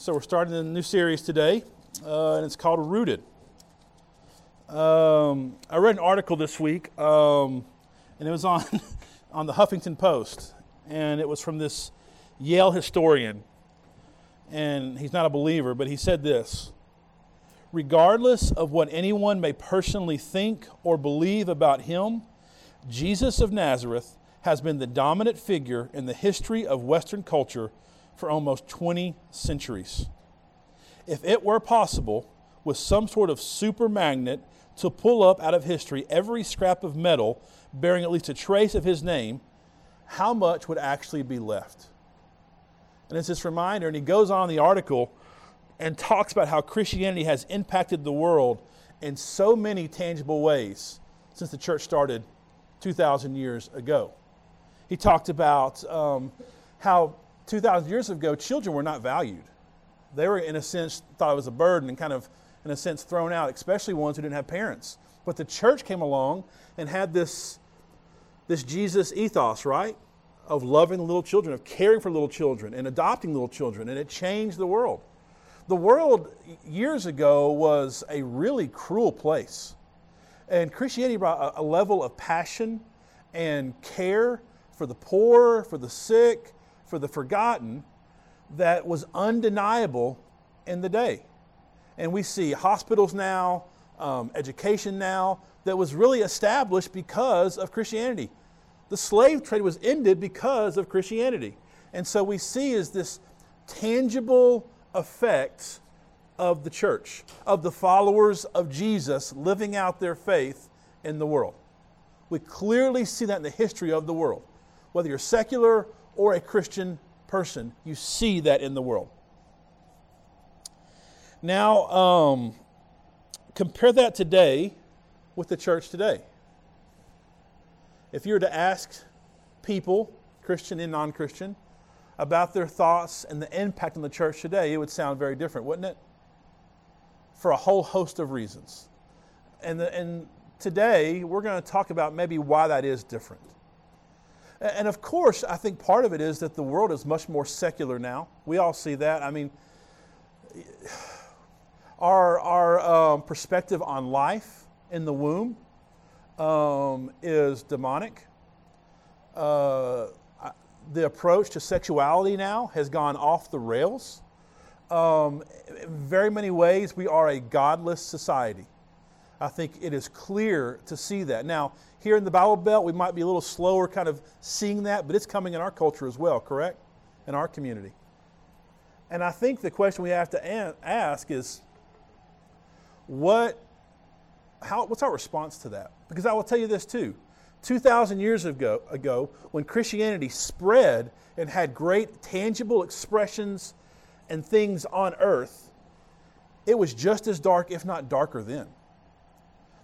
So we're starting a new series today, uh, and it's called Rooted. Um, I read an article this week, um, and it was on on the Huffington Post, and it was from this Yale historian, and he's not a believer, but he said this: regardless of what anyone may personally think or believe about him, Jesus of Nazareth has been the dominant figure in the history of Western culture for almost 20 centuries. If it were possible, with some sort of super magnet, to pull up out of history every scrap of metal bearing at least a trace of his name, how much would actually be left? And it's this reminder, and he goes on the article and talks about how Christianity has impacted the world in so many tangible ways since the church started 2,000 years ago. He talked about um, how 2,000 years ago, children were not valued. They were, in a sense, thought it was a burden and kind of, in a sense, thrown out, especially ones who didn't have parents. But the church came along and had this, this Jesus ethos, right? Of loving little children, of caring for little children, and adopting little children, and it changed the world. The world years ago was a really cruel place. And Christianity brought a, a level of passion and care for the poor, for the sick, for the forgotten that was undeniable in the day. And we see hospitals now, um, education now, that was really established because of Christianity. The slave trade was ended because of Christianity. And so we see is this tangible effect of the church, of the followers of Jesus living out their faith in the world. We clearly see that in the history of the world. Whether you're secular or a Christian person. You see that in the world. Now, um, compare that today with the church today. If you were to ask people, Christian and non Christian, about their thoughts and the impact on the church today, it would sound very different, wouldn't it? For a whole host of reasons. And, the, and today, we're going to talk about maybe why that is different. And of course, I think part of it is that the world is much more secular now. We all see that. I mean, our, our um, perspective on life in the womb um, is demonic. Uh, the approach to sexuality now has gone off the rails. Um, in very many ways, we are a godless society. I think it is clear to see that. Now, here in the Bible Belt, we might be a little slower kind of seeing that, but it's coming in our culture as well, correct? In our community. And I think the question we have to ask is what, how, what's our response to that? Because I will tell you this too. 2,000 years ago, ago, when Christianity spread and had great tangible expressions and things on earth, it was just as dark, if not darker, then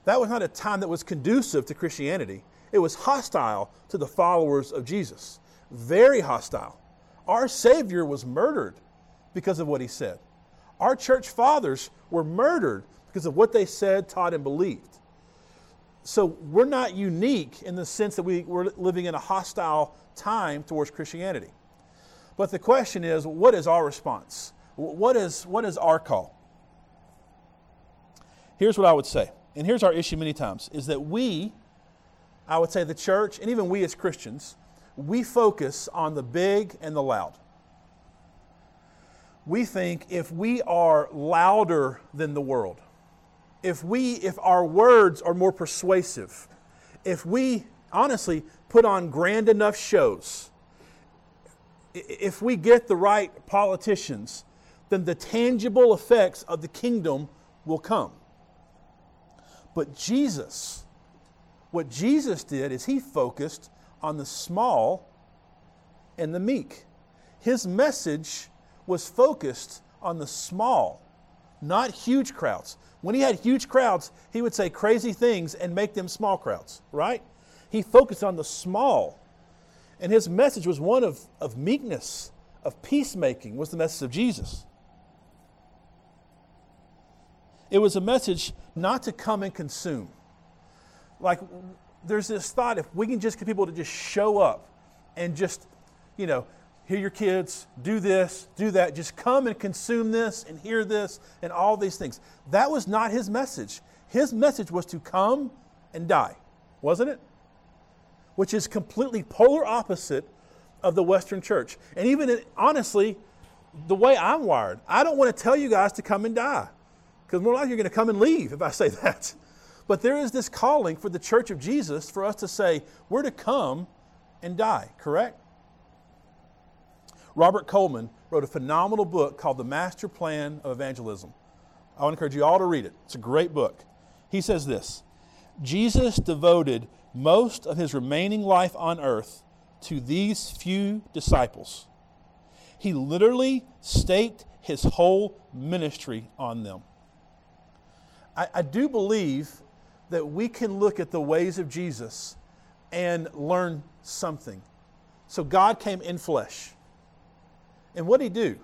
that was not a time that was conducive to Christianity. It was hostile to the followers of Jesus. Very hostile. Our Savior was murdered because of what he said. Our church fathers were murdered because of what they said, taught, and believed. So we're not unique in the sense that we, we're living in a hostile time towards Christianity. But the question is what is our response? What is, what is our call? Here's what I would say and here's our issue many times, is that we, I would say the church, and even we as Christians, we focus on the big and the loud. We think if we are louder than the world, if we if our words are more persuasive, if we honestly put on grand enough shows, if we get the right politicians, then the tangible effects of the kingdom will come. But Jesus, what Jesus did is he focused on the small and the meek. His message was focused on the small, not huge crowds. When he had huge crowds, he would say crazy things and make them small crowds, right? He focused on the small. And his message was one of, of meekness, of peacemaking, was the message of Jesus. It was a message not to come and consume. Like, there's this thought if we can just get people to just show up and just, you know, hear your kids, do this, do that. Just come and consume this and hear this and all these things. That was not his message. His message was to come and die, wasn't it? Which is completely polar opposite of the Western church. And even honestly, the way I'm wired, I don't want to tell you guys to come and die because more likely you're going to come and leave if I say that. But there is this calling for the church of Jesus for us to say, we're to come and die, correct? Robert Coleman wrote a phenomenal book called The Master Plan of Evangelism. I encourage you all to read it. It's a great book. He says this Jesus devoted most of his remaining life on earth to these few disciples. He literally staked his whole ministry on them. I, I do believe that we can look at the ways of Jesus and learn something. So God came in flesh. And what did he do?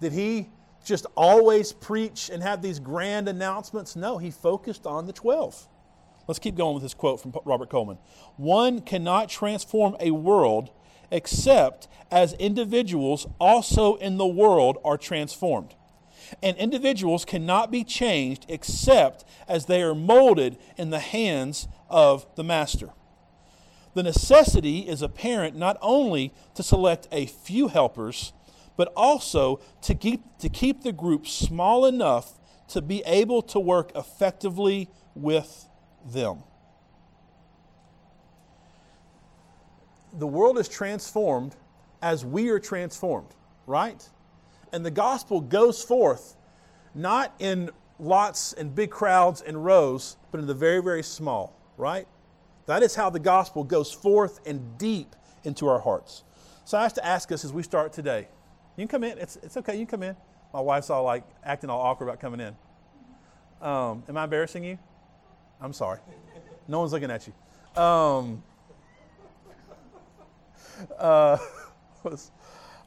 Did he just always preach and have these grand announcements? No, he focused on the 12. Let's keep going with this quote from Robert Coleman. One cannot transform a world except as individuals also in the world are transformed. And individuals cannot be changed except as they are molded in the hands of the Master. The necessity is apparent not only to select a few helpers, but also to keep, to keep the group small enough to be able to work effectively with them. The world is transformed as we are transformed, right? And the gospel goes forth not in lots and big crowds and rows, but in the very, very small, right? That is how the gospel goes forth and deep into our hearts. So I have to ask us as we start today. You can come in. It's, it's okay. You can come in. My wife's all like acting all awkward about coming in. Um, am I embarrassing you? I'm sorry. No one's looking at you. Um, uh,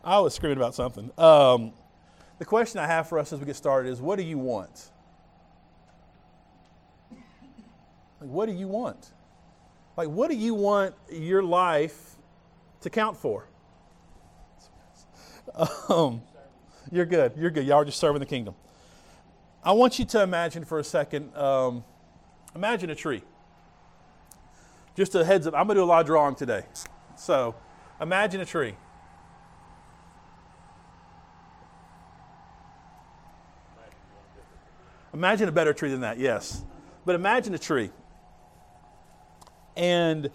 I was screaming about something. Um, the question I have for us as we get started is what do you want? Like, what do you want? Like, what do you want your life to count for? Um, you're good. You're good. Y'all are just serving the kingdom. I want you to imagine for a second um, imagine a tree. Just a heads up, I'm going to do a lot of drawing today. So imagine a tree. Imagine a better tree than that, yes. But imagine a tree. And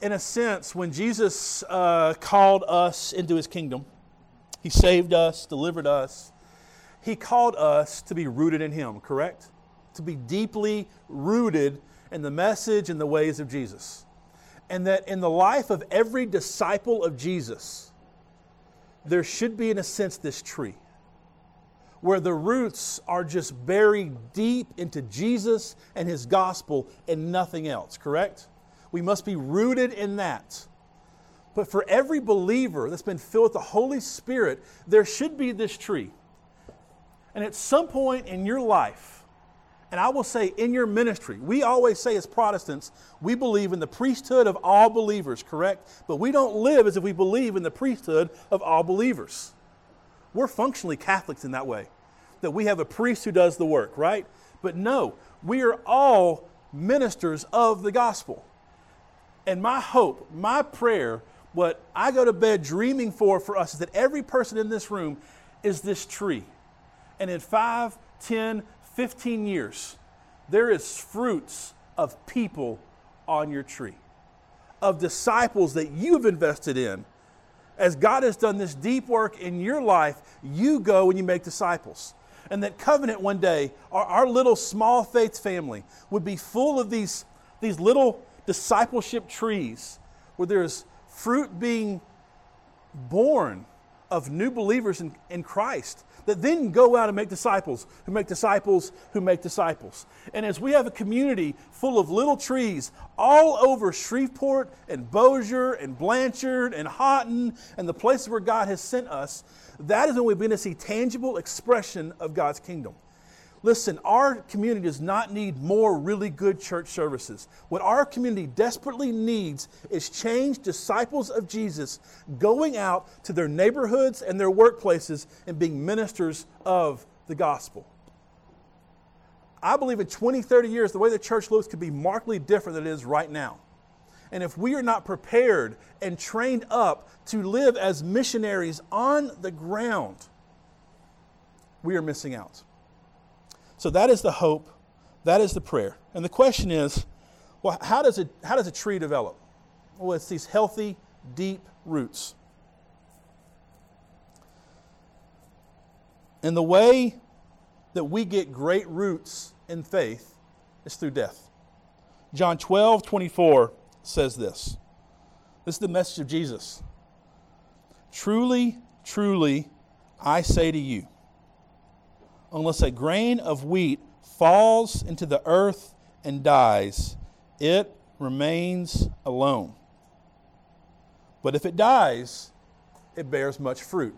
in a sense, when Jesus uh, called us into his kingdom, he saved us, delivered us, he called us to be rooted in him, correct? To be deeply rooted in the message and the ways of Jesus. And that in the life of every disciple of Jesus, there should be, in a sense, this tree where the roots are just buried deep into Jesus and his gospel and nothing else, correct? We must be rooted in that. But for every believer that's been filled with the Holy Spirit, there should be this tree. And at some point in your life, and I will say in your ministry, we always say as Protestants, we believe in the priesthood of all believers, correct? But we don't live as if we believe in the priesthood of all believers. We're functionally Catholics in that way, that we have a priest who does the work, right? But no, we are all ministers of the gospel. And my hope, my prayer, what I go to bed dreaming for for us is that every person in this room is this tree. And in 5, 10, 15 years, there is fruits of people on your tree, of disciples that you've invested in as God has done this deep work in your life, you go and you make disciples. And that covenant one day, our, our little small faith family would be full of these, these little discipleship trees where there's fruit being borne of new believers in, in Christ that then go out and make disciples, who make disciples, who make disciples. And as we have a community full of little trees all over Shreveport and Bossier and Blanchard and Haughton and the places where God has sent us, that is when we begin to see tangible expression of God's kingdom. Listen, our community does not need more really good church services. What our community desperately needs is changed disciples of Jesus going out to their neighborhoods and their workplaces and being ministers of the gospel. I believe in 20, 30 years, the way the church looks could be markedly different than it is right now. And if we are not prepared and trained up to live as missionaries on the ground, we are missing out. So that is the hope, that is the prayer. And the question is, well, how does, it, how does a tree develop? Well, it's these healthy, deep roots. And the way that we get great roots in faith is through death. John 12, 24 says this. This is the message of Jesus. Truly, truly, I say to you, unless a grain of wheat falls into the earth and dies, it remains alone. But if it dies, it bears much fruit.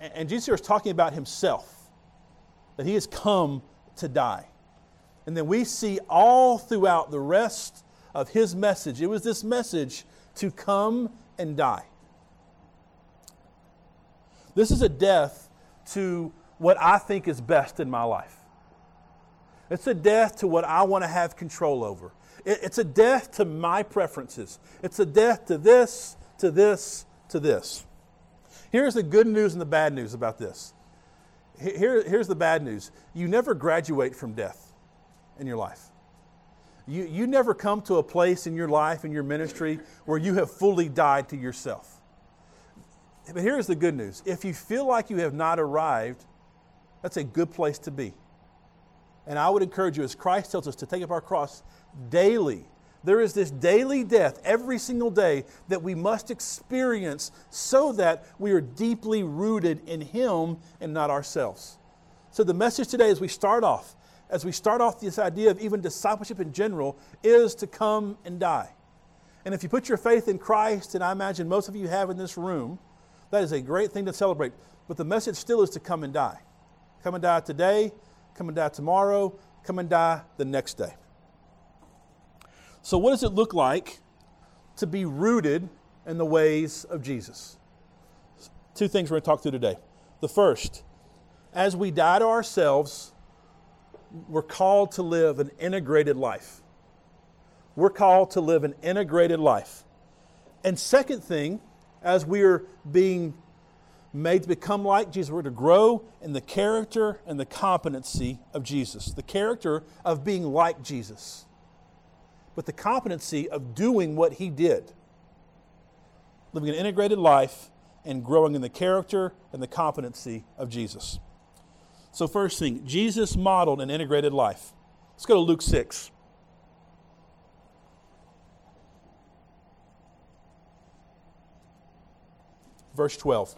And Jesus is talking about himself, that he has come to die. And then we see all throughout the rest of his message, it was this message to come and die. This is a death to what I think is best in my life. It's a death to what I want to have control over. It's a death to my preferences. It's a death to this, to this, to this. Here's the good news and the bad news about this. Here, here's the bad news you never graduate from death in your life. You, you never come to a place in your life, in your ministry, where you have fully died to yourself. But here's the good news if you feel like you have not arrived, that's a good place to be. And I would encourage you, as Christ tells us, to take up our cross daily. There is this daily death every single day that we must experience so that we are deeply rooted in Him and not ourselves. So, the message today, as we start off, as we start off this idea of even discipleship in general, is to come and die. And if you put your faith in Christ, and I imagine most of you have in this room, that is a great thing to celebrate. But the message still is to come and die. Come and die today, come and die tomorrow, come and die the next day. So, what does it look like to be rooted in the ways of Jesus? Two things we're going to talk through today. The first, as we die to ourselves, we're called to live an integrated life. We're called to live an integrated life. And second thing, as we are being made to become like Jesus. We're to grow in the character and the competency of Jesus, the character of being like Jesus, but the competency of doing what he did. Living an integrated life and growing in the character and the competency of Jesus. So, first thing, Jesus modeled an integrated life. Let's go to Luke 6. Verse 12.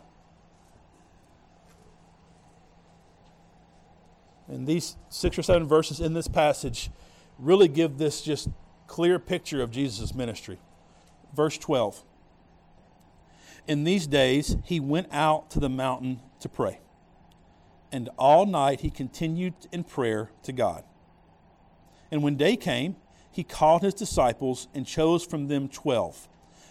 And these six or seven verses in this passage really give this just clear picture of Jesus' ministry. Verse 12 In these days he went out to the mountain to pray, and all night he continued in prayer to God. And when day came, he called his disciples and chose from them twelve,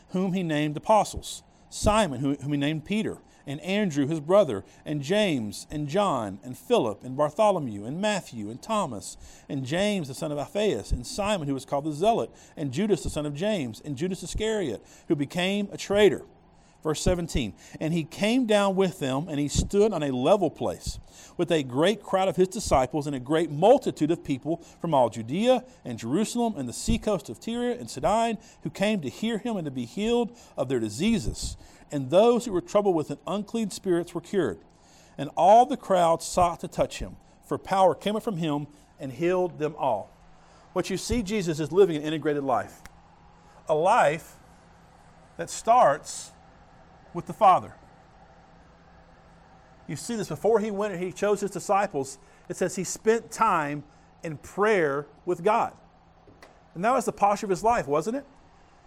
whom he named apostles Simon, whom he named Peter and Andrew his brother, and James, and John, and Philip, and Bartholomew, and Matthew, and Thomas, and James the son of Alphaeus, and Simon who was called the Zealot, and Judas the son of James, and Judas Iscariot, who became a traitor. Verse 17, and he came down with them, and he stood on a level place with a great crowd of his disciples and a great multitude of people from all Judea and Jerusalem and the seacoast of Tyre and Sidon, who came to hear him and to be healed of their diseases and those who were troubled with an unclean spirits were cured. And all the crowd sought to touch him, for power came from him and healed them all. What you see, Jesus is living an integrated life, a life that starts with the Father. You see this before he went and he chose his disciples. It says he spent time in prayer with God. And that was the posture of his life, wasn't it?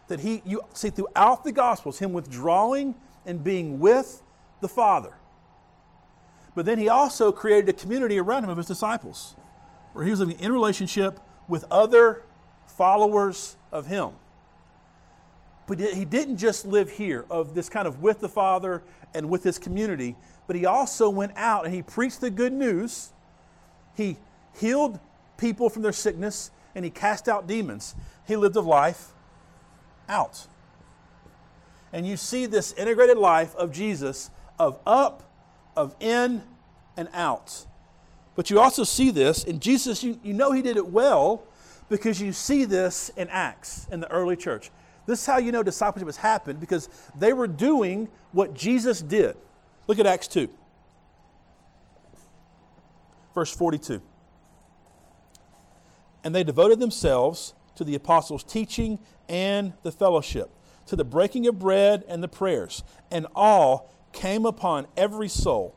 That he, you see throughout the Gospels, him withdrawing and being with the Father. But then he also created a community around him of his disciples. where he was living in relationship with other followers of him. But he didn't just live here, of this kind of with the Father and with his community, but he also went out and he preached the good news. He healed people from their sickness and he cast out demons. He lived a life out. And you see this integrated life of Jesus of up, of in, and out. But you also see this, and Jesus, you, you know he did it well because you see this in Acts in the early church. This is how you know discipleship has happened because they were doing what Jesus did. Look at Acts 2, verse 42. And they devoted themselves to the apostles' teaching and the fellowship, to the breaking of bread and the prayers, and all came upon every soul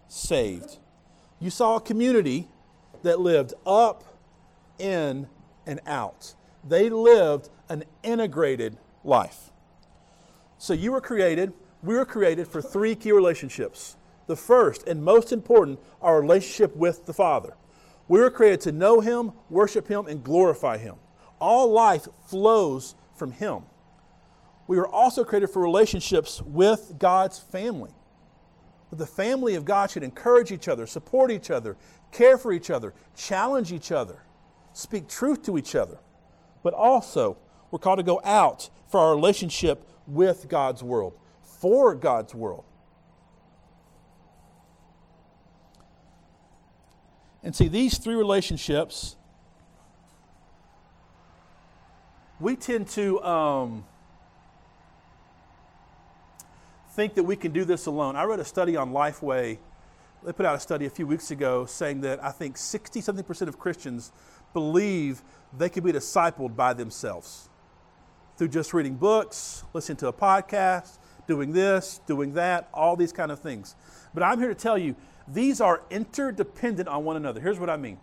saved. You saw a community that lived up, in, and out. They lived an integrated life. So you were created, we were created for three key relationships. The first and most important, our relationship with the Father. We were created to know Him, worship Him, and glorify Him. All life flows from Him. We were also created for relationships with God's family. The family of God should encourage each other, support each other, care for each other, challenge each other, speak truth to each other. But also, we're called to go out for our relationship with God's world, for God's world. And see, these three relationships, we tend to um, think that we can do this alone. I read a study on Lifeway. They put out a study a few weeks ago saying that I think 60 something percent of Christians believe they can be discipled by themselves through just reading books, listening to a podcast, doing this, doing that, all these kind of things. But I'm here to tell you these are interdependent on one another. Here's what I mean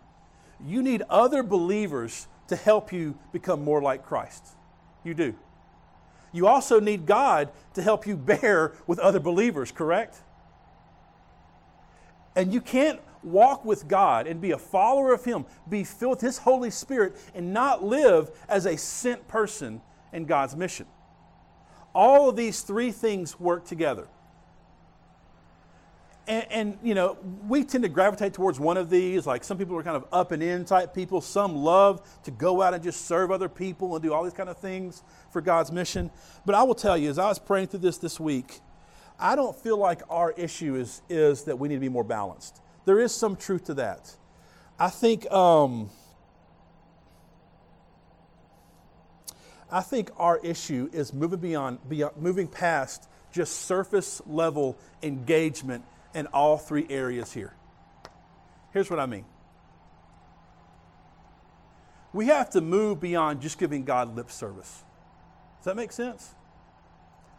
you need other believers to help you become more like Christ. You do. You also need God to help you bear with other believers, correct? And you can't walk with God and be a follower of Him, be filled with His Holy Spirit, and not live as a sent person in God's mission. All of these three things work together and, and, you know, we tend to gravitate towards one of these. Like some people are kind of up and in type people. Some love to go out and just serve other people and do all these kind of things for God's mission. But I will tell you, as I was praying through this this week, I don't feel like our issue is, is that we need to be more balanced. There is some truth to that. I think, um, I think our issue is moving beyond, beyond moving past just surface level engagement in all three areas here. Here's what I mean we have to move beyond just giving God lip service. Does that make sense?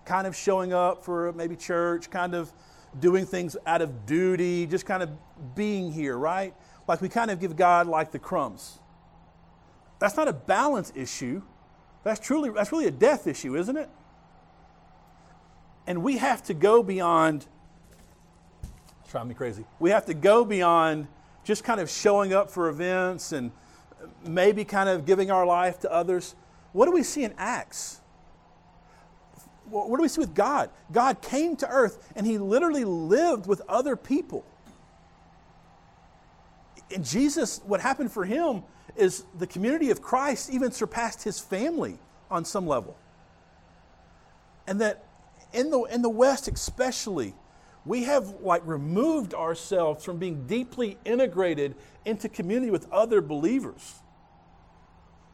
Kind of showing up for maybe church, kind of doing things out of duty, just kind of being here, right? Like we kind of give God like the crumbs. That's not a balance issue. That's truly that's really a death issue, isn't it? And we have to go beyond drive me crazy. We have to go beyond just kind of showing up for events and maybe kind of giving our life to others. What do we see in Acts? What do we see with God? God came to earth and he literally lived with other people. And Jesus, what happened for him is the community of Christ even surpassed his family on some level. And that in the, in the West, especially, we have like removed ourselves from being deeply integrated into community with other believers.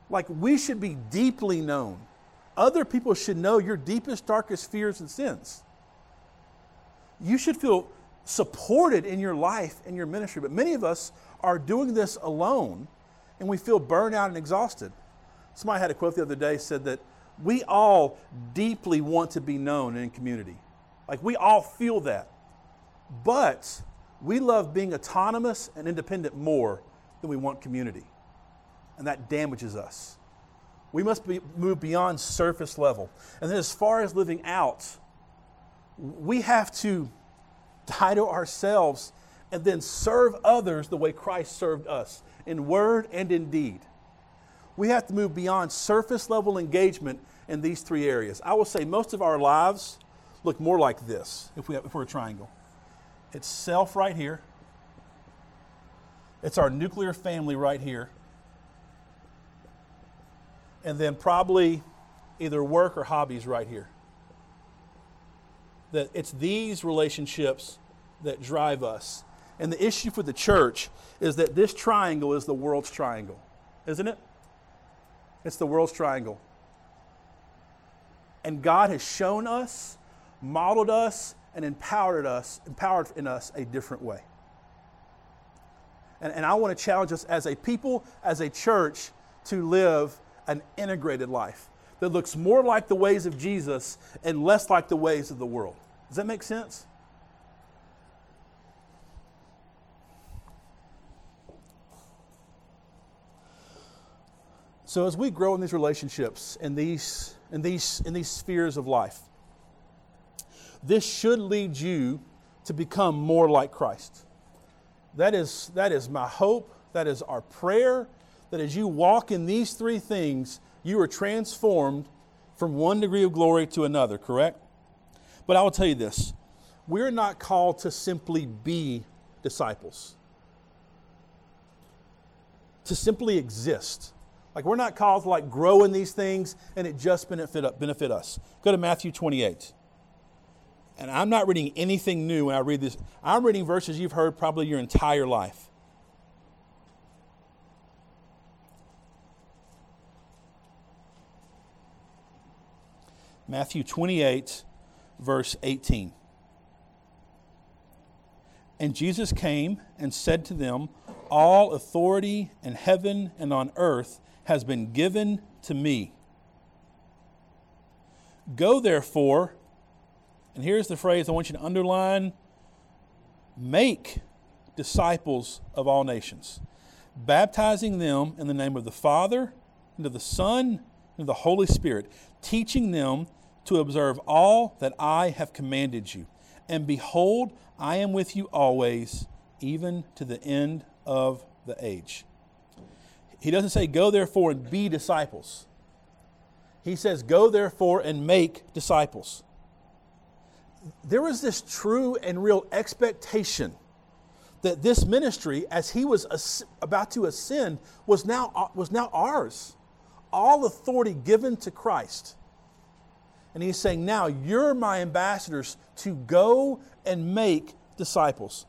Like we should be deeply known. Other people should know your deepest, darkest fears and sins. You should feel supported in your life and your ministry. But many of us are doing this alone, and we feel burned out and exhausted. Somebody had a quote the other day said that we all deeply want to be known in community. Like we all feel that. But we love being autonomous and independent more than we want community. And that damages us. We must be, move beyond surface level. And then, as far as living out, we have to die to ourselves and then serve others the way Christ served us in word and in deed. We have to move beyond surface level engagement in these three areas. I will say most of our lives look more like this if, we have, if we're a triangle. It's self right here. It's our nuclear family right here. And then probably either work or hobbies right here. That it's these relationships that drive us. And the issue for the church is that this triangle is the world's triangle, isn't it? It's the world's triangle. And God has shown us, modeled us, and empowered us, empowered in us a different way. And, and I want to challenge us as a people, as a church, to live an integrated life that looks more like the ways of Jesus and less like the ways of the world. Does that make sense? So as we grow in these relationships in these in these in these spheres of life, this should lead you to become more like Christ. That is, that is my hope. That is our prayer. That as you walk in these three things, you are transformed from one degree of glory to another, correct? But I will tell you this we're not called to simply be disciples, to simply exist. Like we're not called to like grow in these things and it just benefit, benefit us. Go to Matthew 28 and I'm not reading anything new when I read this. I'm reading verses you've heard probably your entire life. Matthew 28, verse 18. And Jesus came and said to them, All authority in heaven and on earth has been given to me. Go therefore and here's the phrase I want you to underline make disciples of all nations, baptizing them in the name of the Father, and of the Son, and of the Holy Spirit, teaching them to observe all that I have commanded you. And behold, I am with you always, even to the end of the age. He doesn't say, Go therefore and be disciples. He says, Go therefore and make disciples there was this true and real expectation that this ministry, as he was about to ascend, was now, uh, was now ours. All authority given to Christ. And he's saying, Now you're my ambassadors to go and make disciples.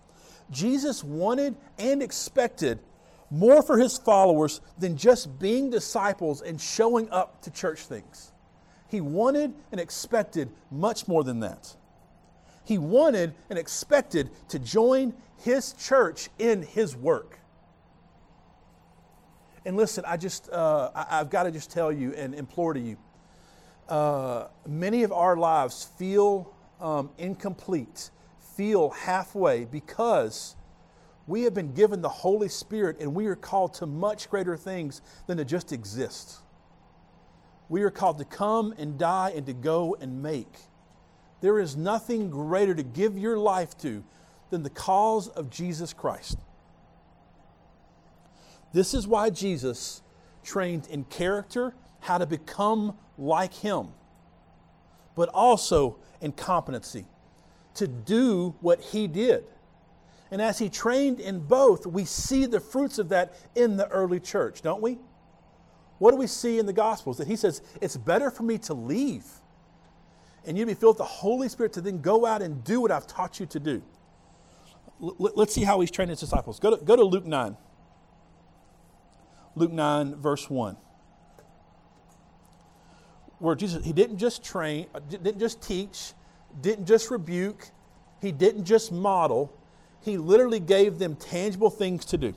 Jesus wanted and expected more for his followers than just being disciples and showing up to church things. He wanted and expected much more than that. He wanted and expected to join his church in his work. And listen, I just, uh, I, have got to just tell you and implore to you uh, many of our lives feel um, incomplete, feel halfway because we have been given the Holy Spirit and we are called to much greater things than to just exist. We are called to come and die and to go and make. There is nothing greater to give your life to than the cause of Jesus Christ. This is why Jesus trained in character, how to become like Him, but also in competency to do what He did. And as He trained in both, we see the fruits of that in the early church, don't we? What do we see in the Gospels? That He says, It's better for me to leave and you'd be filled with the Holy Spirit to then go out and do what I've taught you to do. L- let's see how he's trained his disciples. Go to, go to Luke 9. Luke 9, verse 1. Where Jesus, he didn't just train, uh, didn't just teach, didn't just rebuke, he didn't just model, he literally gave them tangible things to do.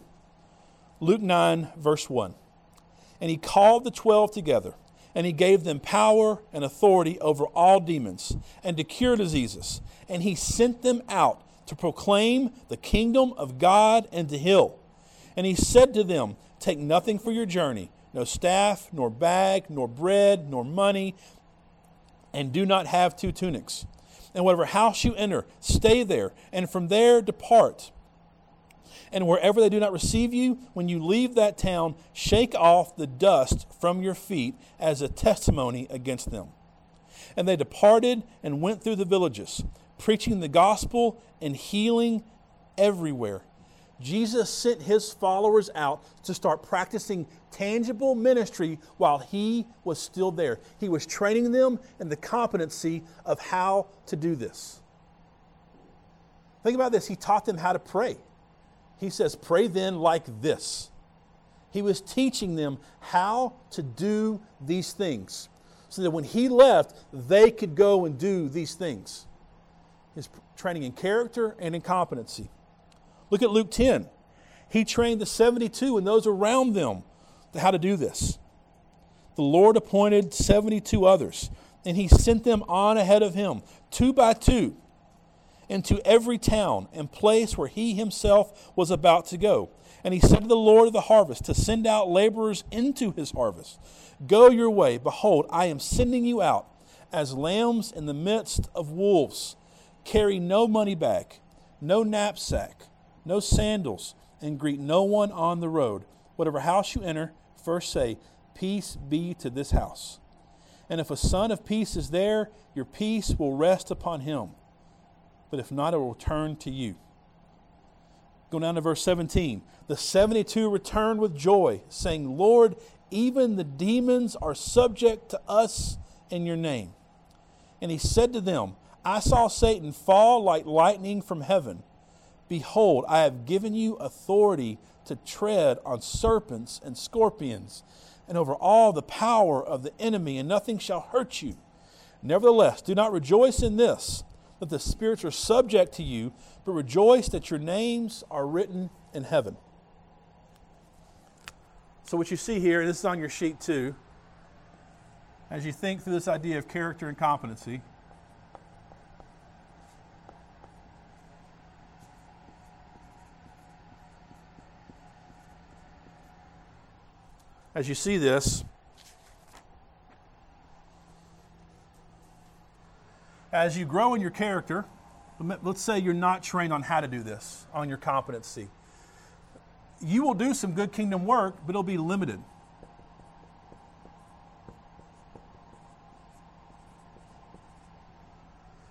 Luke 9, verse 1. And he called the twelve together, and he gave them power and authority over all demons, and to cure diseases. And he sent them out to proclaim the kingdom of God and to heal. And he said to them, Take nothing for your journey, no staff, nor bag, nor bread, nor money, and do not have two tunics. And whatever house you enter, stay there, and from there depart. And wherever they do not receive you, when you leave that town, shake off the dust from your feet as a testimony against them. And they departed and went through the villages, preaching the gospel and healing everywhere. Jesus sent his followers out to start practicing tangible ministry while he was still there. He was training them in the competency of how to do this. Think about this. He taught them how to pray. He says, Pray then like this. He was teaching them how to do these things so that when he left, they could go and do these things. His training in character and in competency. Look at Luke 10. He trained the 72 and those around them to how to do this. The Lord appointed 72 others, and he sent them on ahead of him, two by two, into every town and place where he himself was about to go. And he said to the Lord of the harvest to send out laborers into his harvest. Go your way. Behold, I am sending you out as lambs in the midst of wolves. Carry no money bag, no knapsack no sandals, and greet no one on the road. Whatever house you enter, first say, Peace be to this house. And if a son of peace is there, your peace will rest upon him. But if not, it will return to you. Go down to verse 17. The 72 returned with joy, saying, Lord, even the demons are subject to us in your name. And he said to them, I saw Satan fall like lightning from heaven. Behold, I have given you authority to tread on serpents and scorpions, and over all the power of the enemy, and nothing shall hurt you. Nevertheless, do not rejoice in this, that the spirits are subject to you, but rejoice that your names are written in heaven. So, what you see here, and this is on your sheet too, as you think through this idea of character and competency, as you see this, as you grow in your character, let's say you're not trained on how to do this, on your competency. You will do some good kingdom work, but it'll be limited.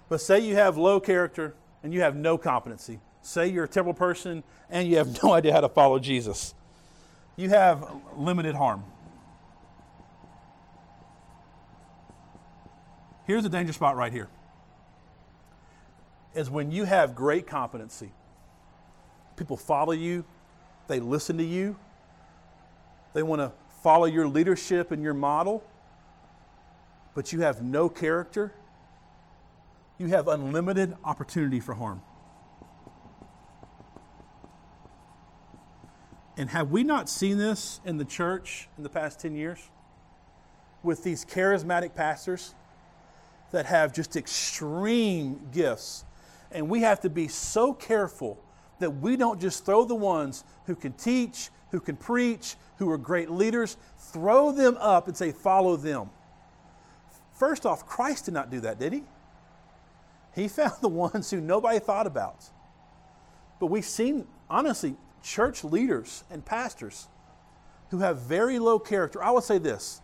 But say you have low character and you have no competency. Say you're a terrible person and you have no idea how to follow Jesus you have limited harm. Here's a danger spot right here. Is when you have great competency. People follow you, they listen to you, they want to follow your leadership and your model, but you have no character, you have unlimited opportunity for harm. And have we not seen this in the church in the past 10 years? With these charismatic pastors that have just extreme gifts. And we have to be so careful that we don't just throw the ones who can teach, who can preach, who are great leaders, throw them up and say, follow them. First off, Christ did not do that, did he? He found the ones who nobody thought about. But we've seen, honestly, church leaders and pastors who have very low character. I would say this,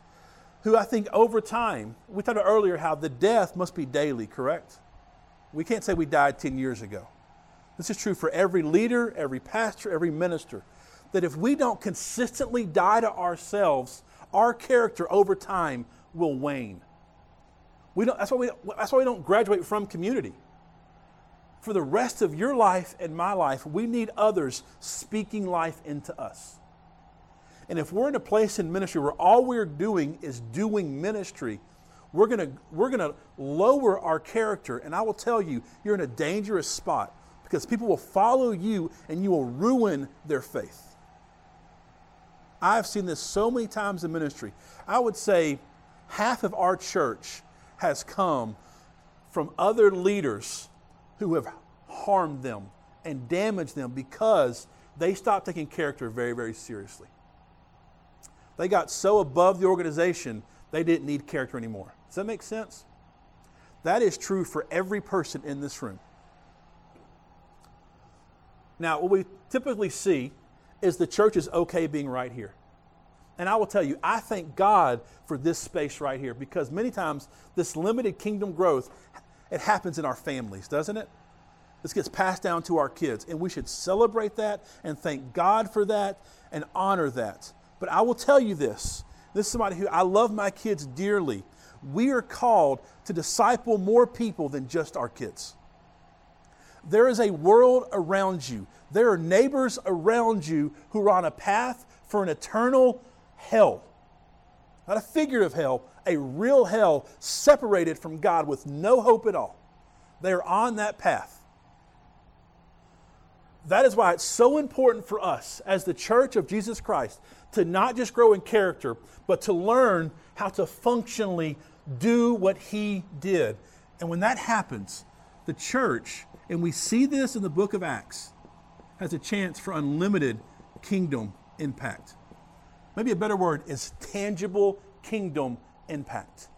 who I think over time, we talked about earlier how the death must be daily, correct? We can't say we died 10 years ago. This is true for every leader, every pastor, every minister. That if we don't consistently die to ourselves, our character over time will wane. We don't, that's, why we, that's why we don't graduate from community for the rest of your life and my life, we need others speaking life into us. And if we're in a place in ministry where all we're doing is doing ministry, we're going we're going to lower our character and I will tell you you're in a dangerous spot because people will follow you and you will ruin their faith. I've seen this so many times in ministry. I would say half of our church has come from other leaders who have harmed them and damaged them because they stopped taking character very, very seriously. They got so above the organization, they didn't need character anymore. Does that make sense? That is true for every person in this room. Now, what we typically see is the church is okay being right here. And I will tell you, I thank God for this space right here because many times this limited kingdom growth, it happens in our families, doesn't it? This gets passed down to our kids, and we should celebrate that and thank God for that and honor that. But I will tell you this this is somebody who I love my kids dearly. We are called to disciple more people than just our kids. There is a world around you. There are neighbors around you who are on a path for an eternal hell. Not a figurative hell, a real hell separated from God with no hope at all. They are on that path. That is why it's so important for us as the church of Jesus Christ to not just grow in character, but to learn how to functionally do what He did. And when that happens, the church, and we see this in the book of Acts, has a chance for unlimited kingdom impact. Maybe a better word is tangible kingdom impact.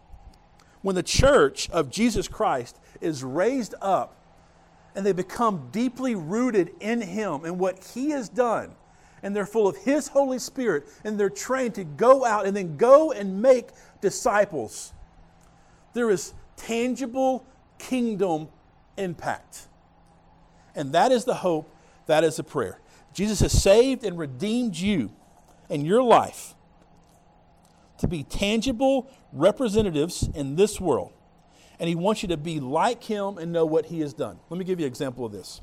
When the church of Jesus Christ is raised up and they become deeply rooted in Him and what He has done, and they're full of His Holy Spirit, and they're trained to go out and then go and make disciples, there is tangible kingdom impact. And that is the hope, that is the prayer. Jesus has saved and redeemed you and your life to be tangible representatives in this world. And He wants you to be like Him and know what He has done. Let me give you an example of this.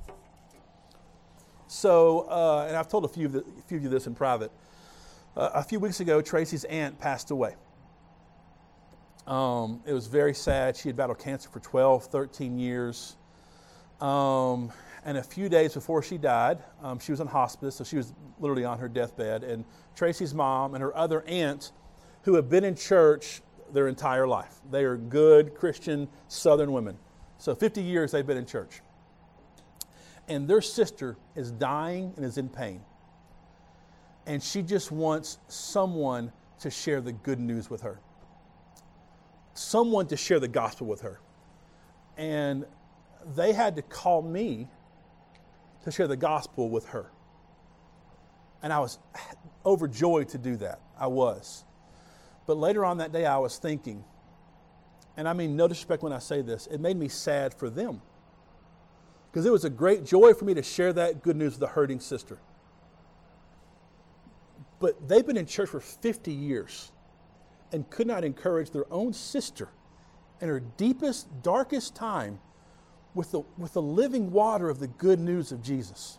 So, uh, and I've told a few, of the, a few of you this in private. Uh, a few weeks ago, Tracy's aunt passed away. Um, it was very sad. She had battled cancer for 12, 13 years. Um, and a few days before she died, um, she was in hospice, so she was literally on her deathbed. And Tracy's mom and her other aunt, who have been in church their entire life, they are good Christian Southern women. So 50 years they've been in church. And their sister is dying and is in pain. And she just wants someone to share the good news with her, someone to share the gospel with her. And they had to call me to share the gospel with her. And I was overjoyed to do that. I was. But later on that day, I was thinking, and I mean no disrespect when I say this, it made me sad for them. Because it was a great joy for me to share that good news with a hurting sister. But they've been in church for 50 years and could not encourage their own sister in her deepest, darkest time with the, with the living water of the good news of Jesus.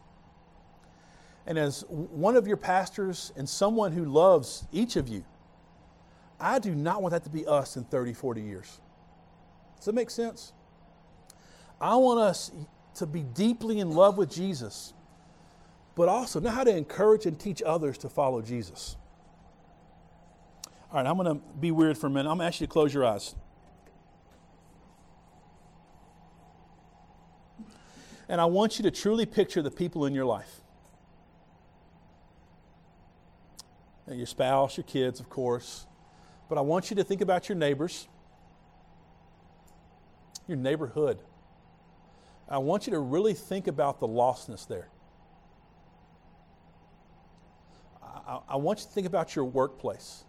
And as one of your pastors and someone who loves each of you, I do not want that to be us in 30, 40 years. Does that make sense? I want us to be deeply in love with Jesus, but also know how to encourage and teach others to follow Jesus. All right, I'm going to be weird for a minute. I'm going to ask you to close your eyes. And I want you to truly picture the people in your life. your spouse, your kids, of course. But I want you to think about your neighbors, your neighborhood. I want you to really think about the lostness there. I, I want you to think about your workplace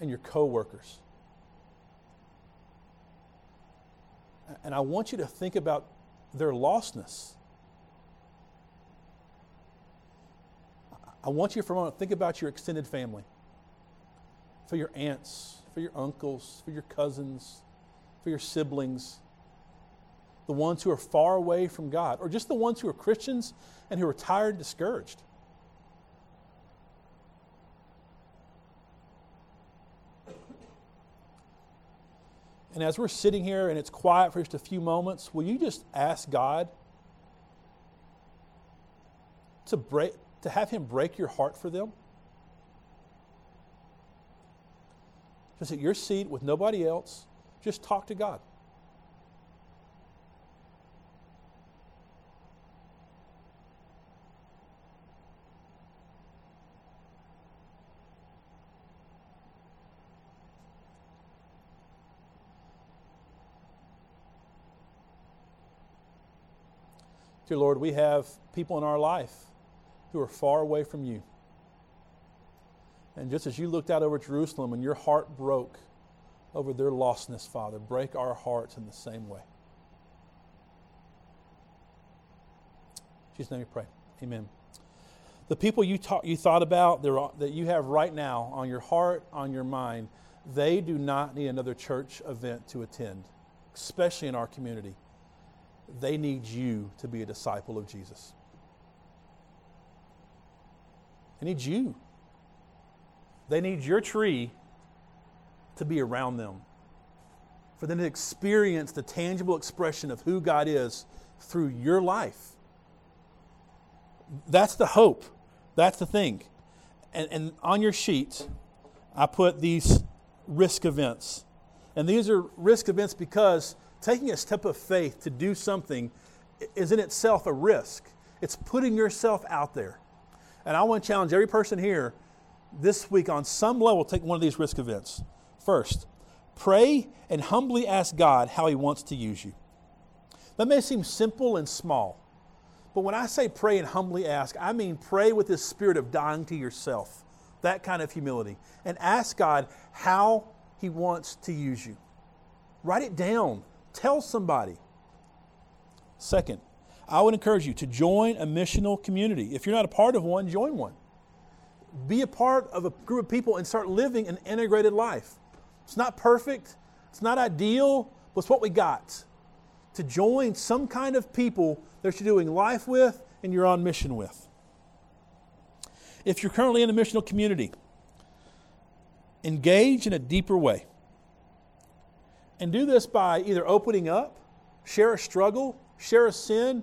and your coworkers. And I want you to think about their lostness. I want you for a moment to think about your extended family, for your aunts, for your uncles, for your cousins, for your siblings, the ones who are far away from God, or just the ones who are Christians and who are tired, discouraged. And as we're sitting here and it's quiet for just a few moments, will you just ask God to break, to have Him break your heart for them? Just at your seat with nobody else, just talk to God. Dear Lord, we have people in our life who are far away from you. And just as you looked out over Jerusalem and your heart broke over their lostness, Father, break our hearts in the same way. In Jesus' name we pray. Amen. The people you, talk, you thought about that you have right now on your heart, on your mind, they do not need another church event to attend, especially in our community they need you to be a disciple of Jesus. They need you. They need your tree to be around them, for them to experience the tangible expression of who God is through your life. That's the hope. That's the thing. And, and on your sheet, I put these risk events. And these are risk events because taking a step of faith to do something is in itself a risk. It's putting yourself out there. And I want to challenge every person here this week on some level take one of these risk events. First, pray and humbly ask God how He wants to use you. That may seem simple and small, but when I say pray and humbly ask, I mean pray with this spirit of dying to yourself, that kind of humility, and ask God how He wants to use you. Write it down. Tell somebody. Second, I would encourage you to join a missional community. If you're not a part of one, join one. Be a part of a group of people and start living an integrated life. It's not perfect, it's not ideal, but it's what we got. To join some kind of people that you're doing life with and you're on mission with. If you're currently in a missional community, engage in a deeper way. And do this by either opening up, share a struggle, share a sin,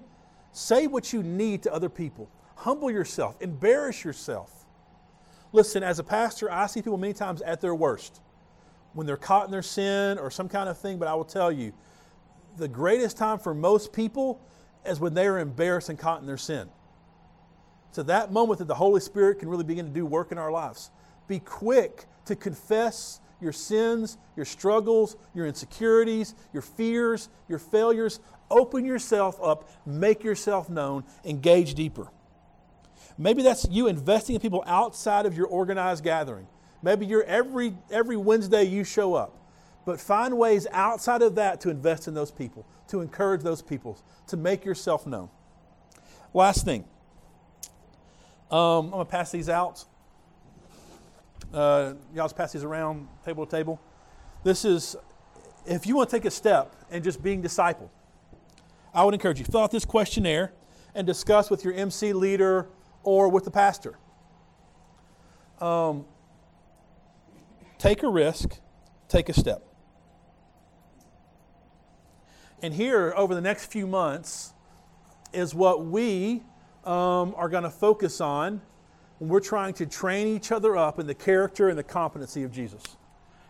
say what you need to other people. Humble yourself, embarrass yourself. Listen, as a pastor, I see people many times at their worst when they're caught in their sin or some kind of thing, but I will tell you, the greatest time for most people is when they are embarrassed and caught in their sin. So that moment that the Holy Spirit can really begin to do work in our lives. Be quick to confess your sins, your struggles, your insecurities, your fears, your failures. Open yourself up, make yourself known, engage deeper. Maybe that's you investing in people outside of your organized gathering. Maybe you're every every Wednesday you show up. But find ways outside of that to invest in those people, to encourage those people, to make yourself known. Last thing. Um, I'm going to pass these out. Uh, y'all just pass these around table to table. This is, if you want to take a step in just being disciple, I would encourage you fill out this questionnaire and discuss with your MC leader or with the pastor. Um, take a risk, take a step. And here, over the next few months, is what we um, are going to focus on when we're trying to train each other up in the character and the competency of Jesus.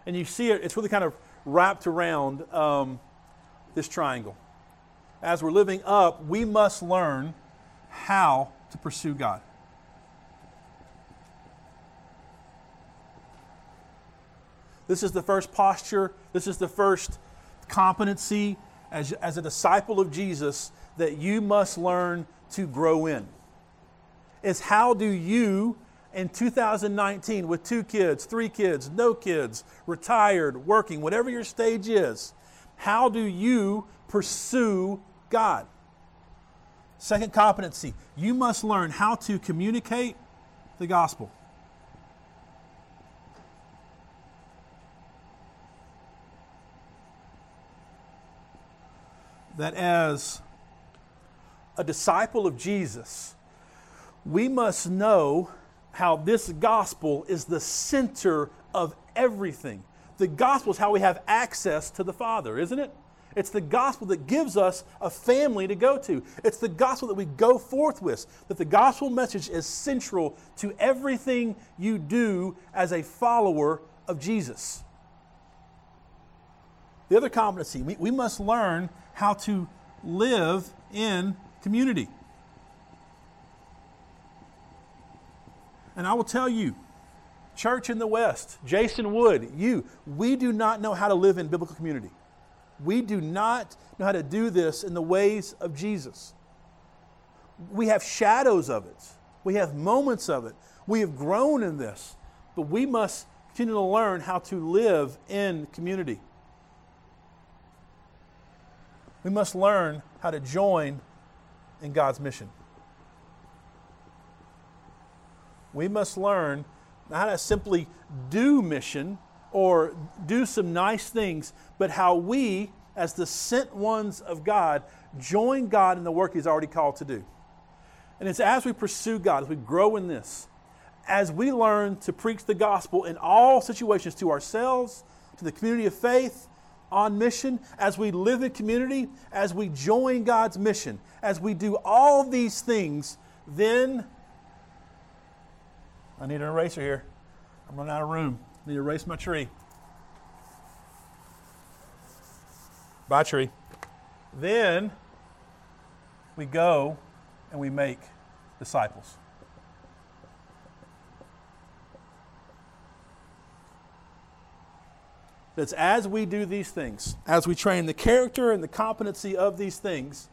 And you see it, it's really kind of wrapped around um, this triangle. As we're living up, we must learn how to pursue God. This is the first posture, this is the first competency as, as a disciple of Jesus that you must learn to grow in is how do you in 2019 with two kids, three kids, no kids, retired, working, whatever your stage is, how do you pursue God? Second competency, you must learn how to communicate the gospel. That as a disciple of Jesus, we must know how this gospel is the center of everything. The gospel is how we have access to the Father, isn't it? It's the gospel that gives us a family to go to. It's the gospel that we go forth with. That the gospel message is central to everything you do as a follower of Jesus. The other competency, we, we must learn how to live in community. And I will tell you, church in the West, Jason Wood, you, we do not know how to live in biblical community. We do not know how to do this in the ways of Jesus. We have shadows of it, we have moments of it. We have grown in this, but we must continue to learn how to live in community. We must learn how to join in God's mission. We must learn not to simply do mission or do some nice things, but how we, as the sent ones of God, join God in the work He's already called to do. And it's as we pursue God, as we grow in this, as we learn to preach the gospel in all situations to ourselves, to the community of faith, on mission, as we live in community, as we join God's mission, as we do all these things, then I need an eraser here. I'm running out of room. I need to erase my tree. Bye, tree. Then we go and we make disciples. That's as we do these things, as we train the character and the competency of these things,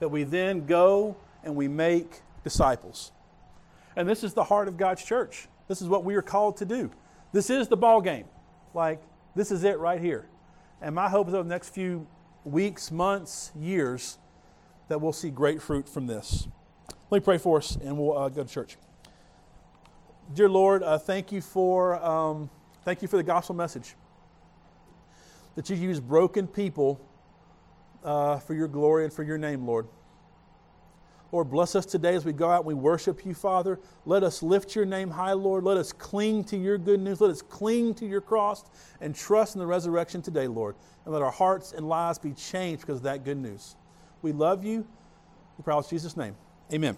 that we then go and we make disciples. And this is the heart of God's church. This is what we are called to do. This is the ball game. Like, this is it right here. And my hope is over the next few weeks, months, years, that we'll see great fruit from this. Let me pray for us and we'll uh, go to church. Dear Lord, uh, thank you for um, thank you for the gospel message that you use broken people uh, for your glory and for your name, Lord. Lord, bless us today as we go out and we worship you, Father. Let us lift your name high, Lord. Let us cling to your good news. Let us cling to your cross and trust in the resurrection today, Lord. And let our hearts and lives be changed because of that good news. We love you. We in Jesus' name. Amen.